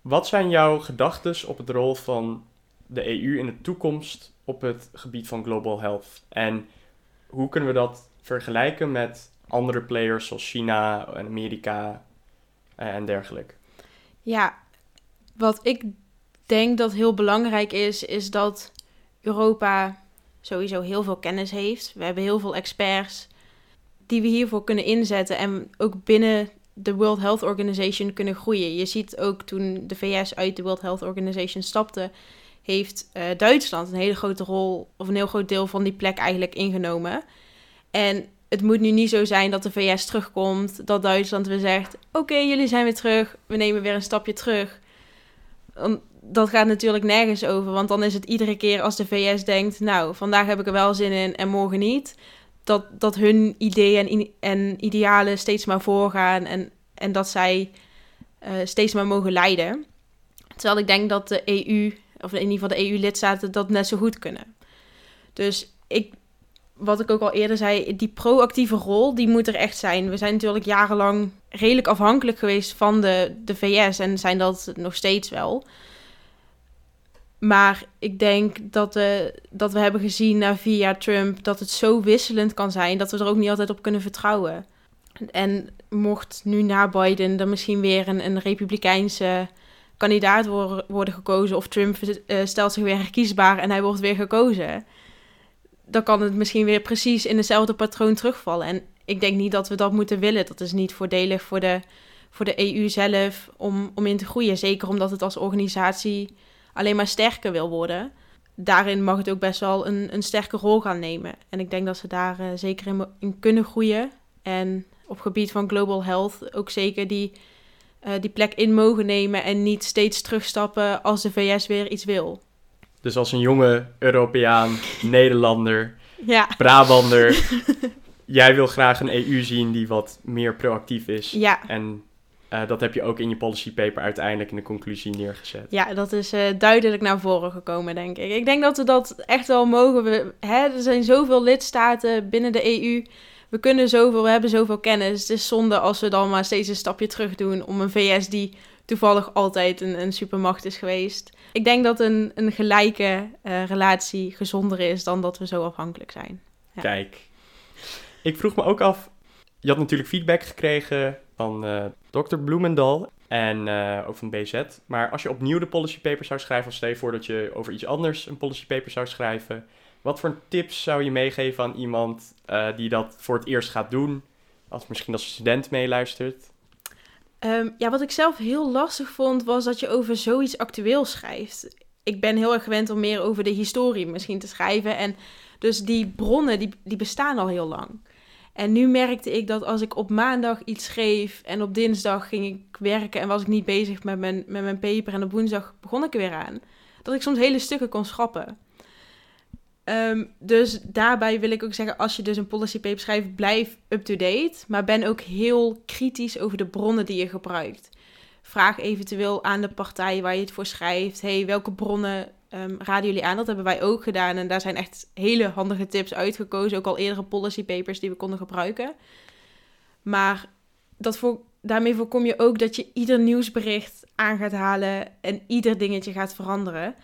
[SPEAKER 2] Wat zijn jouw gedachten op het rol van de EU in de toekomst op het gebied van global health? En hoe kunnen we dat vergelijken met andere players zoals China en Amerika en dergelijke?
[SPEAKER 4] Ja, wat ik denk dat heel belangrijk is, is dat Europa sowieso heel veel kennis heeft. We hebben heel veel experts die we hiervoor kunnen inzetten en ook binnen de World Health Organization kunnen groeien. Je ziet ook toen de VS uit de World Health Organization stapte, heeft uh, Duitsland een hele grote rol of een heel groot deel van die plek eigenlijk ingenomen. En het moet nu niet zo zijn dat de VS terugkomt, dat Duitsland weer zegt: Oké, jullie zijn weer terug, we nemen weer een stapje terug. Dat gaat natuurlijk nergens over, want dan is het iedere keer als de VS denkt: Nou, vandaag heb ik er wel zin in en morgen niet dat, dat hun ideeën en, en idealen steeds maar voorgaan en, en dat zij uh, steeds maar mogen leiden. Terwijl ik denk dat de EU, of in ieder geval de EU-lidstaten, dat net zo goed kunnen. Dus ik, wat ik ook al eerder zei, die proactieve rol, die moet er echt zijn. We zijn natuurlijk jarenlang redelijk afhankelijk geweest van de, de VS en zijn dat nog steeds wel. Maar ik denk dat, uh, dat we hebben gezien na vier jaar Trump dat het zo wisselend kan zijn dat we er ook niet altijd op kunnen vertrouwen. En mocht nu na Biden er misschien weer een, een republikeinse kandidaat worden, gekozen of Trump uh, stelt zich weer herkiesbaar en hij wordt weer gekozen, dan kan het misschien weer precies in hetzelfde patroon terugvallen. En ik denk niet dat we dat moeten willen. Dat is niet voordelig voor de, voor de EU zelf om, om in te groeien. Zeker omdat het als organisatie alleen maar sterker wil worden, daarin mag het ook best wel een, een sterke rol gaan nemen. En ik denk dat ze daar uh, zeker in, kunnen groeien. En op gebied van global health ook zeker die, uh, die plek in mogen nemen en niet steeds terugstappen als de VS weer iets wil.
[SPEAKER 2] Dus als een jonge Europeaan, Nederlander, ja. Brabander, [LAUGHS] jij wil graag een EU zien die wat meer proactief is.
[SPEAKER 4] Ja.
[SPEAKER 2] En uh, dat heb je ook in je policy paper uiteindelijk in de conclusie neergezet.
[SPEAKER 4] Ja, dat is uh, duidelijk naar voren gekomen, denk ik. Ik denk dat we dat echt wel mogen. We, hè, er zijn zoveel lidstaten binnen de EU. We kunnen zoveel, we hebben zoveel kennis. Het is zonde als we dan maar steeds een stapje terug doen om een VS die toevallig altijd een, een supermacht is geweest. Ik denk dat een, een gelijke uh, relatie gezonder is dan dat we zo afhankelijk zijn.
[SPEAKER 2] Kijk, ik vroeg me ook af, je had natuurlijk feedback gekregen van uh, Dr. Bloemendal en uh, ook van BZ. Maar als je opnieuw de policy paper zou schrijven, of stel je voor dat je over iets anders een policy paper zou schrijven, wat voor tips zou je meegeven aan iemand uh, die dat voor het eerst gaat doen, als misschien als student meeluistert?
[SPEAKER 4] Um, ja, wat ik zelf heel lastig vond, was dat je over zoiets actueel schrijft. Ik ben heel erg gewend om meer over de historie misschien te schrijven. En dus die bronnen, die, die bestaan al heel lang. En nu merkte ik dat als ik op maandag iets schreef en op dinsdag ging ik werken en was ik niet bezig met mijn, met mijn paper en op woensdag begon ik er weer aan. dat ik soms hele stukken kon schrappen. Ehm, dus daarbij wil ik ook zeggen, als je dus een policy paper schrijft, blijf up-to-date. Maar ben ook heel kritisch over de bronnen die je gebruikt. Vraag eventueel aan de partij waar je het voor schrijft. hey, welke bronnen um, raden jullie aan? Dat hebben wij ook gedaan. En daar zijn echt hele handige tips uitgekozen. Ook al eerdere policy papers die we konden gebruiken. Maar dat voor, daarmee voorkom je ook dat je ieder nieuwsbericht aan gaat halen en ieder dingetje gaat veranderen.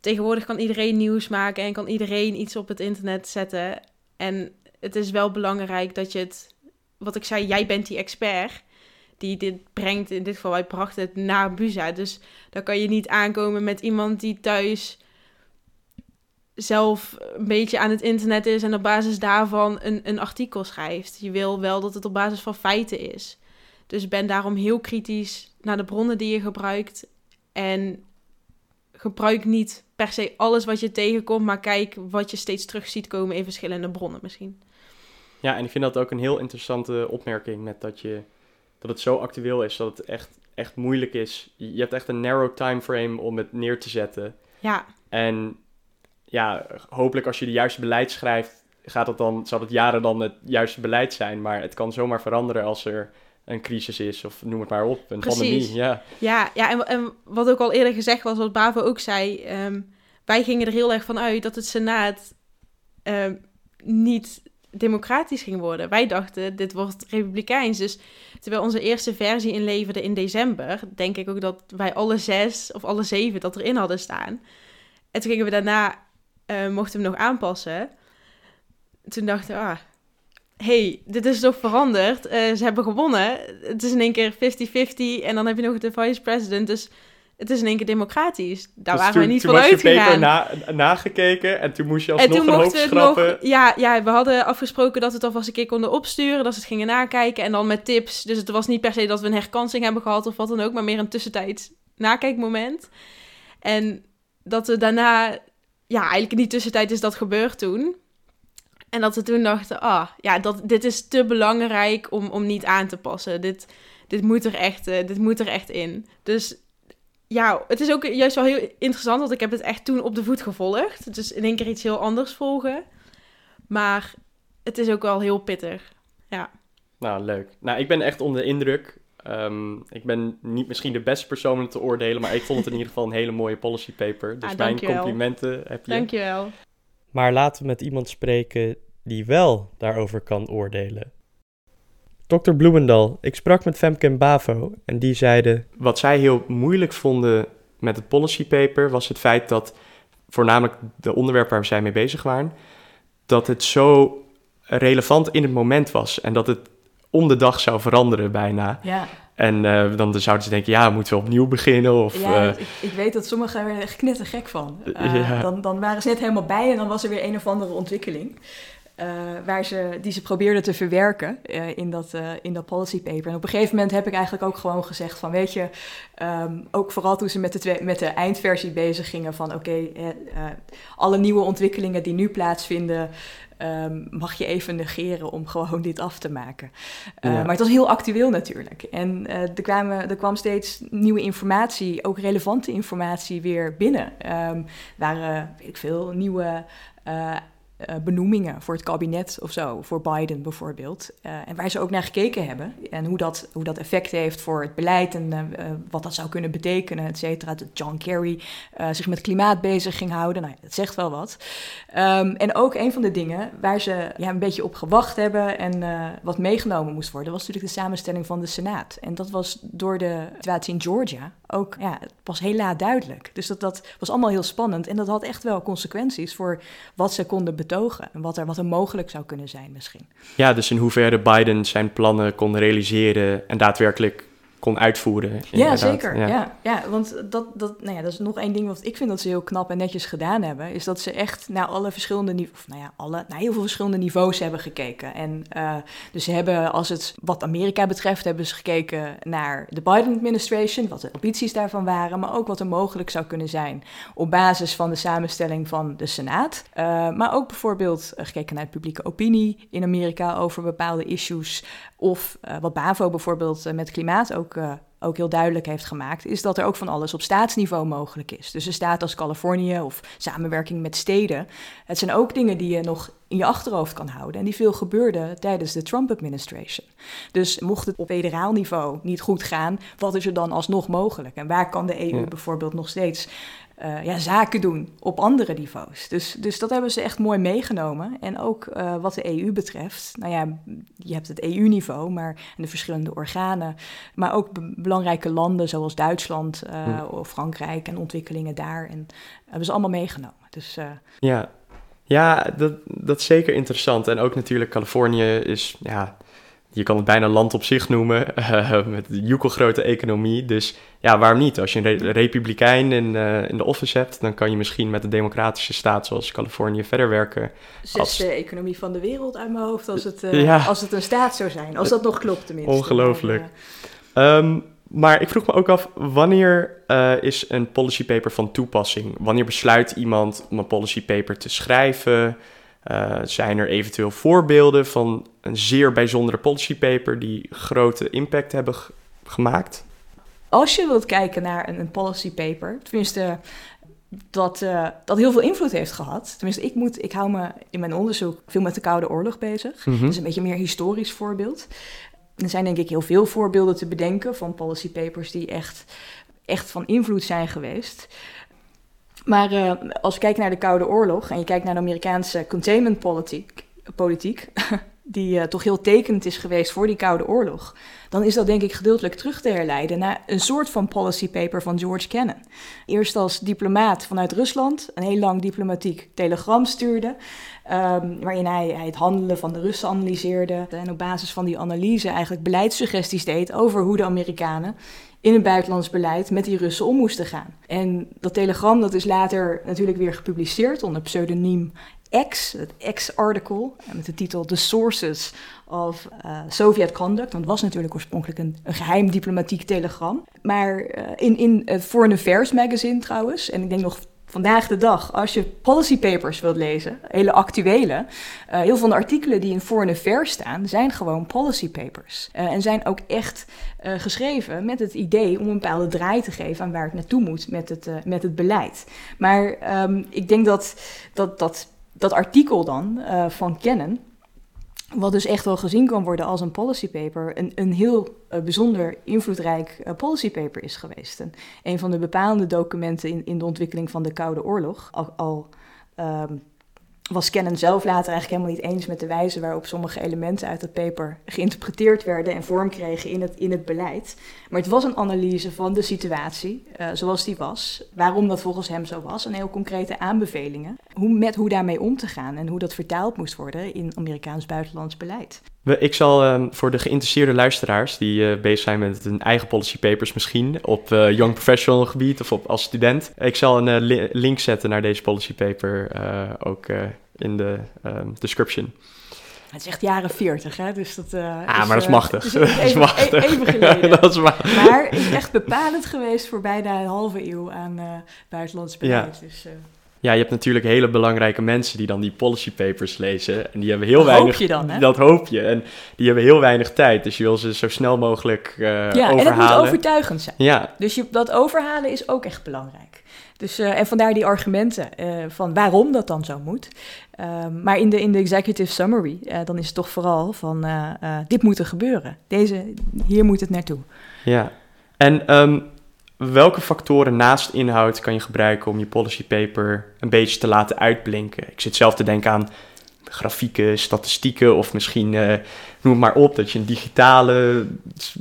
[SPEAKER 4] Tegenwoordig kan iedereen nieuws maken en kan iedereen iets op het internet zetten. En het is wel belangrijk dat je het, wat ik zei, jij bent die expert die dit brengt. In dit geval, wij brachten het naar Buza. Dus dan kan je niet aankomen met iemand die thuis zelf een beetje aan het internet is en op basis daarvan een, een artikel schrijft. Je wil wel dat het op basis van feiten is. Dus ben daarom heel kritisch naar de bronnen die je gebruikt. En gebruik niet per se alles wat je tegenkomt, maar kijk wat je steeds terug ziet komen in verschillende bronnen misschien.
[SPEAKER 2] Ja, en ik vind dat ook een heel interessante opmerking met dat je dat het zo actueel is dat het echt, echt moeilijk is. Je hebt echt een narrow time frame om het neer te zetten.
[SPEAKER 4] Ja.
[SPEAKER 2] En ja, hopelijk als je de juiste beleid schrijft, gaat het dan, zal het jaren dan het juiste beleid zijn. Maar het kan zomaar veranderen als er een crisis is, of noem het maar op, een pandemie. Ja,
[SPEAKER 4] ja, ja en, en, wat ook al eerder gezegd was, wat Bavo ook zei, um, wij gingen er heel erg van uit dat het Senaat um, niet democratisch ging worden. Wij dachten, dit wordt republikeins. Dus terwijl onze eerste versie inleverde in december, denk ik ook dat wij alle zes of alle zeven dat erin hadden staan. En toen gingen we daarna, uh, mochten we nog aanpassen. Toen dachten we, ah, hey, dit is toch veranderd? Uh, ze hebben gewonnen. Het is in één keer 50-50 en dan heb je nog de vice president. Dus het is in één keer democratisch. Daar dus waren we niet van uitgegaan. Toen was je
[SPEAKER 2] na, nagekeken en toen moest je alsnog een hoop schrappen. Nog,
[SPEAKER 4] ja, ja, we hadden afgesproken dat we het alvast een keer konden opsturen. Dat ze het gingen nakijken en dan met tips. Dus het was niet per se dat we een herkansing hebben gehad of wat dan ook. Maar meer een tussentijds nakijkmoment. En dat we daarna... Ja, eigenlijk in die tussentijd is dat gebeurd toen. En dat we toen dachten, ah, ja, dat, dit is te belangrijk om, om niet aan te passen. Dit, dit, moet er echt, uh, dit moet er echt in. Dus ja, het is ook juist wel heel interessant, want ik heb het echt toen op de voet gevolgd. Dus in één keer iets heel anders volgen. Maar het is ook wel heel pittig, ja.
[SPEAKER 2] Nou, leuk. Nou, ik ben echt onder de indruk. Um, ik ben niet misschien de beste persoon om te oordelen, maar ik vond het in ieder geval een hele mooie policy paper. Dus ah, mijn complimenten heb je.
[SPEAKER 4] Dankjewel.
[SPEAKER 2] Maar laten we met iemand spreken die wel daarover kan oordelen. Dr. Bloemendal, ik sprak met Femke en Bavo en die zeiden... Wat zij heel moeilijk vonden met het policy paper was het feit dat, voornamelijk de onderwerpen waar zij mee bezig waren, dat het zo relevant in het moment was en dat het om de dag zou veranderen bijna.
[SPEAKER 1] Ja.
[SPEAKER 2] En uh, dan zouden ze denken, ja, moeten we opnieuw beginnen? Of,
[SPEAKER 1] ja, uh, ik, ik, weet dat sommigen er echt knettergek van. Uh, ja. dan, dan waren ze net helemaal bij en dan was er weer een of andere ontwikkeling. Uh, waar ze, die ze probeerden te verwerken uh, in, dat, uh, in dat policy paper. En op een gegeven moment heb ik eigenlijk ook gewoon gezegd van, weet je, um, ook vooral toen ze met de, twee, met de eindversie bezig gingen van, oké, okay, alle nieuwe ontwikkelingen die nu plaatsvinden, um, mag je even negeren om gewoon dit af te maken. Ja. Maar het was heel actueel natuurlijk. En er, kwamen, er kwam steeds nieuwe informatie, ook relevante informatie weer binnen. Um, waren, weet ik veel, nieuwe uh, benoemingen voor het kabinet of zo, voor Biden bijvoorbeeld. Uh, en waar ze ook naar gekeken hebben en hoe dat, hoe dat effect heeft voor het beleid en uh, wat dat zou kunnen betekenen, et cetera. Dat John Kerry zich met klimaat bezig ging houden. Nou, dat zegt wel wat. Um, en ook een van de dingen waar ze ja, een beetje op gewacht hebben en wat meegenomen moest worden, was natuurlijk de samenstelling van de Senaat. En dat was door de situatie in Georgia ook, ja, het was heel laat duidelijk. Dus dat, dat was allemaal heel spannend en dat had echt wel consequenties voor wat ze konden betekenen en wat er, wat er mogelijk zou kunnen zijn misschien.
[SPEAKER 2] Ja, dus in hoeverre Biden zijn plannen kon realiseren en daadwerkelijk kon uitvoeren.
[SPEAKER 1] Ja, zeker. Ja. ja. want dat, dat, nou ja, dat is nog één ding wat ik vind dat ze heel knap en netjes gedaan hebben. Is dat ze echt naar alle verschillende niveaus, nou ja, alle, naar heel veel verschillende niveaus hebben gekeken. En uh, dus ze hebben, als het wat Amerika betreft, hebben ze gekeken naar de Biden administration, wat de ambities daarvan waren, maar ook wat er mogelijk zou kunnen zijn op basis van de samenstelling van de Senaat. Uh, maar ook bijvoorbeeld uh, gekeken naar de publieke opinie in Amerika over bepaalde issues. Of uh, wat BAVO bijvoorbeeld met klimaat ook uh, ook heel duidelijk heeft gemaakt, is dat er ook van alles op staatsniveau mogelijk is. Dus een staat als Californië of samenwerking met steden. Het zijn ook dingen die je nog in je achterhoofd kan houden en die veel gebeurden tijdens de Trump-administration. Dus mocht het op federaal niveau niet goed gaan, wat is er dan alsnog mogelijk? En waar kan de EU bijvoorbeeld nog steeds uh, ja, zaken doen op andere niveaus. Dus, dus dat hebben ze echt mooi meegenomen. En ook uh, wat de EU betreft, nou ja, je hebt het EU-niveau, maar en de verschillende organen, maar ook belangrijke landen zoals Duitsland uh, of Frankrijk en ontwikkelingen daar. En hebben ze allemaal meegenomen. Dus,
[SPEAKER 2] ja, ja dat, dat is zeker interessant. En ook natuurlijk Californië is, ja, je kan het bijna land op zich noemen, uh, [LAUGHS] met een joekelgrote economie. Dus ja, waarom niet? Als je een republikein in, uh, in de office hebt, dan kan je misschien met een democratische staat zoals Californië verder werken.
[SPEAKER 1] Zesde als... de economie van de wereld uit mijn hoofd, als het, uh, ja. als het een staat zou zijn. Als dat nog klopt tenminste.
[SPEAKER 2] Ongelooflijk. Maar, um, maar ik vroeg me ook af, wanneer is een policy paper van toepassing? Wanneer besluit iemand om een policy paper te schrijven? Uh, zijn er eventueel voorbeelden van een zeer bijzondere policy paper die grote impact hebben gemaakt?
[SPEAKER 1] Als je wilt kijken naar een, een policy paper, tenminste dat, uh, dat heel veel invloed heeft gehad. Tenminste, ik, moet, ik hou me in mijn onderzoek veel met de Koude Oorlog bezig. Mm -hmm. Dus een beetje meer historisch voorbeeld. Er zijn denk ik heel veel voorbeelden te bedenken van policy papers die echt, echt van invloed zijn geweest. Maar uh, als je kijkt naar de Koude Oorlog en je kijkt naar de Amerikaanse containment politiek, [LAUGHS] die uh, toch heel tekenend is geweest voor die Koude Oorlog, dan is dat denk ik gedeeltelijk terug te herleiden naar een soort van policy paper van George Kennan. Eerst als diplomaat vanuit Rusland een heel lang diplomatiek telegram stuurde, um, waarin hij, hij, het handelen van de Russen analyseerde en op basis van die analyse eigenlijk beleidssuggesties deed over hoe de Amerikanen in het buitenlands beleid met die Russen om moesten gaan. En dat telegram dat is later natuurlijk weer gepubliceerd onder pseudoniem X, het X-article, met de titel The Sources of uh, Soviet Conduct. Want was natuurlijk oorspronkelijk een, een geheim diplomatiek telegram. Maar uh, in, in het Foreign Affairs magazine trouwens, en ik denk nog vandaag de dag, als je policy papers wilt lezen, hele actuele, uh, heel veel van de artikelen die in Foreign Affairs staan, zijn gewoon policy papers. Uh, en zijn ook echt uh, geschreven met het idee om een bepaalde draai te geven aan waar het naartoe moet met het, met het beleid. Maar um, ik denk dat dat, dat, dat artikel dan van Kennan, wat dus echt wel gezien kan worden als een policy paper, een, een heel uh, bijzonder invloedrijk uh, policy paper is geweest. En een van de bepalende documenten in, in de ontwikkeling van de Koude Oorlog. Al, al um, was Kennan zelf later eigenlijk helemaal niet eens met de wijze waarop sommige elementen uit het paper geïnterpreteerd werden en vorm kregen in het, in het beleid. Maar het was een analyse van de situatie uh, zoals die was, waarom dat volgens hem zo was en heel concrete aanbevelingen hoe, met hoe daarmee om te gaan en hoe dat vertaald moest worden in Amerikaans buitenlands beleid.
[SPEAKER 2] Ik zal um, voor de geïnteresseerde luisteraars die uh, bezig zijn met hun eigen policy papers misschien op uh, young professional gebied of op, als student, ik zal een uh, li link zetten naar deze policy paper ook in de um, description.
[SPEAKER 1] Het is echt jaren 40, hè? Dus dat, uh,
[SPEAKER 2] ah, is, maar dat is machtig. [LAUGHS]
[SPEAKER 1] Uh, dat is even,
[SPEAKER 2] machtig.
[SPEAKER 1] even geleden. [LAUGHS]
[SPEAKER 2] dat is machtig.
[SPEAKER 1] Maar het is echt bepalend geweest voor bijna een halve eeuw aan uh, buitenlands beleid.
[SPEAKER 2] Ja.
[SPEAKER 1] Dus,
[SPEAKER 2] ja, je hebt natuurlijk hele belangrijke mensen die dan die policy papers lezen. En die hebben heel weinig.
[SPEAKER 1] Hoop je dan, hè?
[SPEAKER 2] Dat hoop je. En die hebben heel weinig tijd. Dus je wil ze zo snel mogelijk uh,
[SPEAKER 1] ja,
[SPEAKER 2] overhalen.
[SPEAKER 1] en het moet overtuigend zijn.
[SPEAKER 2] Ja.
[SPEAKER 1] Dus je, dat overhalen is ook echt belangrijk. Dus, uh, en vandaar die argumenten uh, van waarom dat dan zo moet. Uh, maar in de, in de executive summary, dan is het toch vooral van dit moet er gebeuren. Deze, hier moet het naartoe.
[SPEAKER 2] Ja, en um, welke factoren naast inhoud kan je gebruiken om je policy paper een beetje te laten uitblinken? Ik zit zelf te denken aan grafieken, statistieken of misschien, uh, noem het maar op, dat je een digitale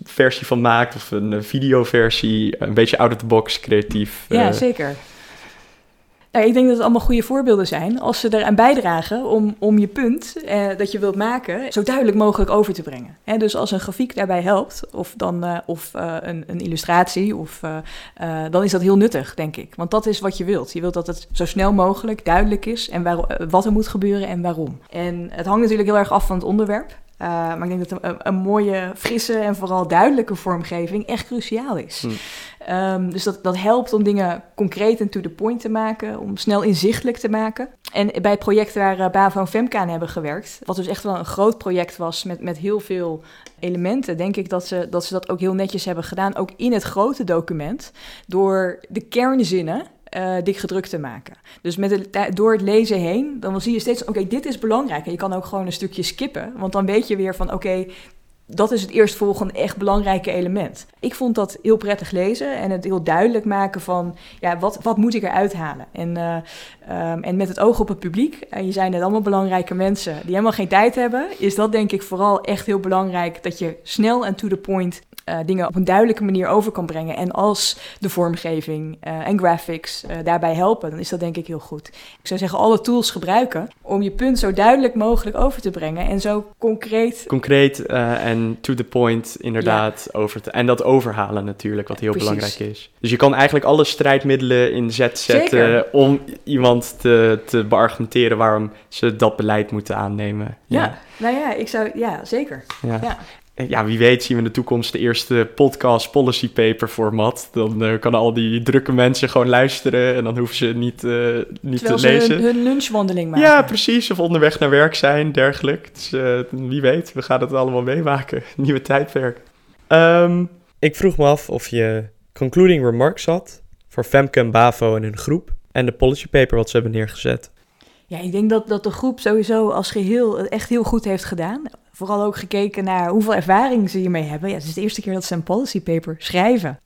[SPEAKER 2] versie van maakt of een videoversie, een beetje out of the box creatief.
[SPEAKER 1] Ja, uh, zeker. Nou, ik denk dat het allemaal goede voorbeelden zijn als ze eraan bijdragen om, om je punt eh, dat je wilt maken zo duidelijk mogelijk over te brengen. Dus als een grafiek daarbij helpt, of, dan, uh, of uh, een, een, illustratie, of, dan is dat heel nuttig, denk ik. Want dat is wat je wilt. Je wilt dat het zo snel mogelijk duidelijk is en waar, wat er moet gebeuren en waarom. En het hangt natuurlijk heel erg af van het onderwerp. Uh, maar ik denk dat een, een, mooie, frisse en vooral duidelijke vormgeving echt cruciaal is.
[SPEAKER 2] Hm.
[SPEAKER 1] Um, dus dat, dat helpt om dingen concreet en to the point te maken, om snel inzichtelijk te maken. En bij het project waar uh, Bavo en Femka aan hebben gewerkt, wat dus echt wel een groot project was met, met heel veel elementen, denk ik dat ze, dat ze dat ook heel netjes hebben gedaan, ook in het grote document, door de kernzinnen uh, dik gedrukt te maken. Dus met door het lezen heen, dan zie je steeds, oké, dit is belangrijk. En je kan ook gewoon een stukje skippen, want dan weet je weer van, oké, dat is het eerstvolgende echt belangrijke element. Ik vond dat heel prettig lezen en het heel duidelijk maken van ja, wat, wat moet ik eruit halen. En, uh, um, en met het oog op het publiek, en je zijn net allemaal belangrijke mensen die helemaal geen tijd hebben, is dat denk ik vooral echt heel belangrijk dat je snel en to the point uh, dingen op een duidelijke manier over kan brengen. En als de vormgeving uh, en graphics daarbij helpen, dan is dat denk ik heel goed. Ik zou zeggen, alle tools gebruiken om je punt zo duidelijk mogelijk over te brengen en zo concreet.
[SPEAKER 2] Concreet en to the point, inderdaad. Ja. Over te, en dat overhalen natuurlijk, wat heel Precies. belangrijk is. Dus je kan eigenlijk alle strijdmiddelen in zet zetten Zeker. om iemand te, te beargumenteren waarom ze dat beleid moeten aannemen.
[SPEAKER 1] Ja, ja. nou ja, ik zou, ja, zeker.
[SPEAKER 2] ja. ja ja, wie weet zien we in de toekomst de eerste podcast policy paper format. Dan uh, kan al die drukke mensen gewoon luisteren en dan hoeven ze niet, uh, niet
[SPEAKER 1] te
[SPEAKER 2] lezen.
[SPEAKER 1] Hun, hun lunchwandeling maken.
[SPEAKER 2] Ja, precies. Of onderweg naar werk zijn, dergelijk. Dus uh, wie weet, we gaan het allemaal meemaken. [LAUGHS] Nieuwe tijdperk. Um, ik vroeg me af of je concluding remarks had voor Femke en Bavo en hun groep. En de policy paper wat ze hebben neergezet.
[SPEAKER 1] Ja, ik denk dat, dat de groep sowieso als geheel het echt heel goed heeft gedaan. Vooral ook gekeken naar hoeveel ervaring ze hiermee hebben. Ja, het is de eerste keer dat ze een policy paper schrijven.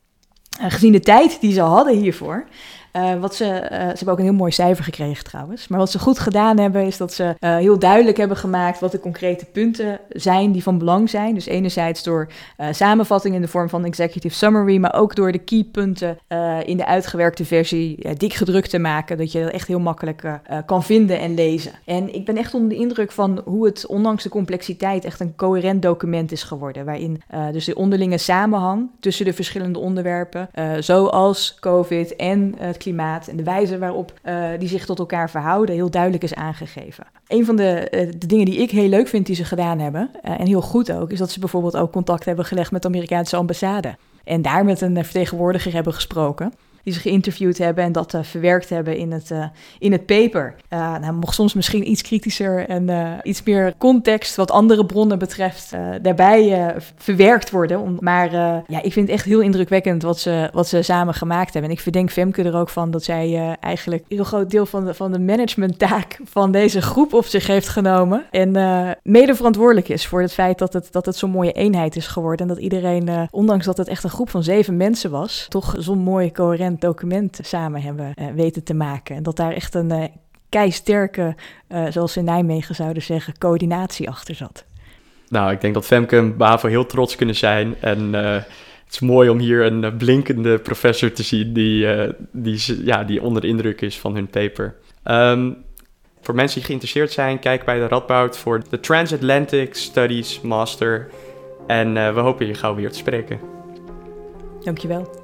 [SPEAKER 1] Uh, gezien de tijd die ze hadden hiervoor, uh, wat ze, uh, ze hebben ook een heel mooi cijfer gekregen trouwens. Maar wat ze goed gedaan hebben, is dat ze uh, heel duidelijk hebben gemaakt wat de concrete punten zijn die van belang zijn. Dus enerzijds door samenvatting in de vorm van executive summary, maar ook door de keypunten in de uitgewerkte versie dik gedrukt te maken, dat je dat echt heel makkelijk kan vinden en lezen. En ik ben echt onder de indruk van hoe het ondanks de complexiteit echt een coherent document is geworden, waarin dus de onderlinge samenhang tussen de verschillende onderwerpen, zoals COVID en het en de wijze waarop uh, die zich tot elkaar verhouden heel duidelijk is aangegeven. Een van de, uh, de dingen die ik heel leuk vind die ze gedaan hebben, uh, en heel goed ook, is dat ze bijvoorbeeld ook contact hebben gelegd met de Amerikaanse ambassade. En daar met een vertegenwoordiger hebben gesproken die ze geïnterviewd hebben en dat uh, verwerkt hebben in het, uh, in het paper. Uh, nou, mocht soms misschien iets kritischer en iets meer context wat andere bronnen betreft daarbij verwerkt worden. Maar ja, ik vind het echt heel indrukwekkend wat ze, wat ze samen gemaakt hebben. En ik verdenk Femke er ook van dat zij eigenlijk een heel groot deel van de, van de managementtaak van deze groep op zich heeft genomen. En mede verantwoordelijk is voor het feit dat het, dat het zo'n mooie eenheid is geworden. En dat iedereen, ondanks dat het echt een groep van zeven mensen was, toch zo'n mooi coherent document samen hebben uh, weten te maken. En dat daar echt een uh, keisterke, uh, zoals ze in Nijmegen zouden zeggen, coördinatie achter zat.
[SPEAKER 2] Nou, ik denk dat Femke en Bavo heel trots kunnen zijn. En het is mooi om hier een blinkende professor te zien die, die, ja, die onder de indruk is van hun paper. Um, voor mensen die geïnteresseerd zijn, kijk bij de Radboud voor de Transatlantic Studies Master. En we hopen je gauw weer te spreken.
[SPEAKER 1] Dankjewel.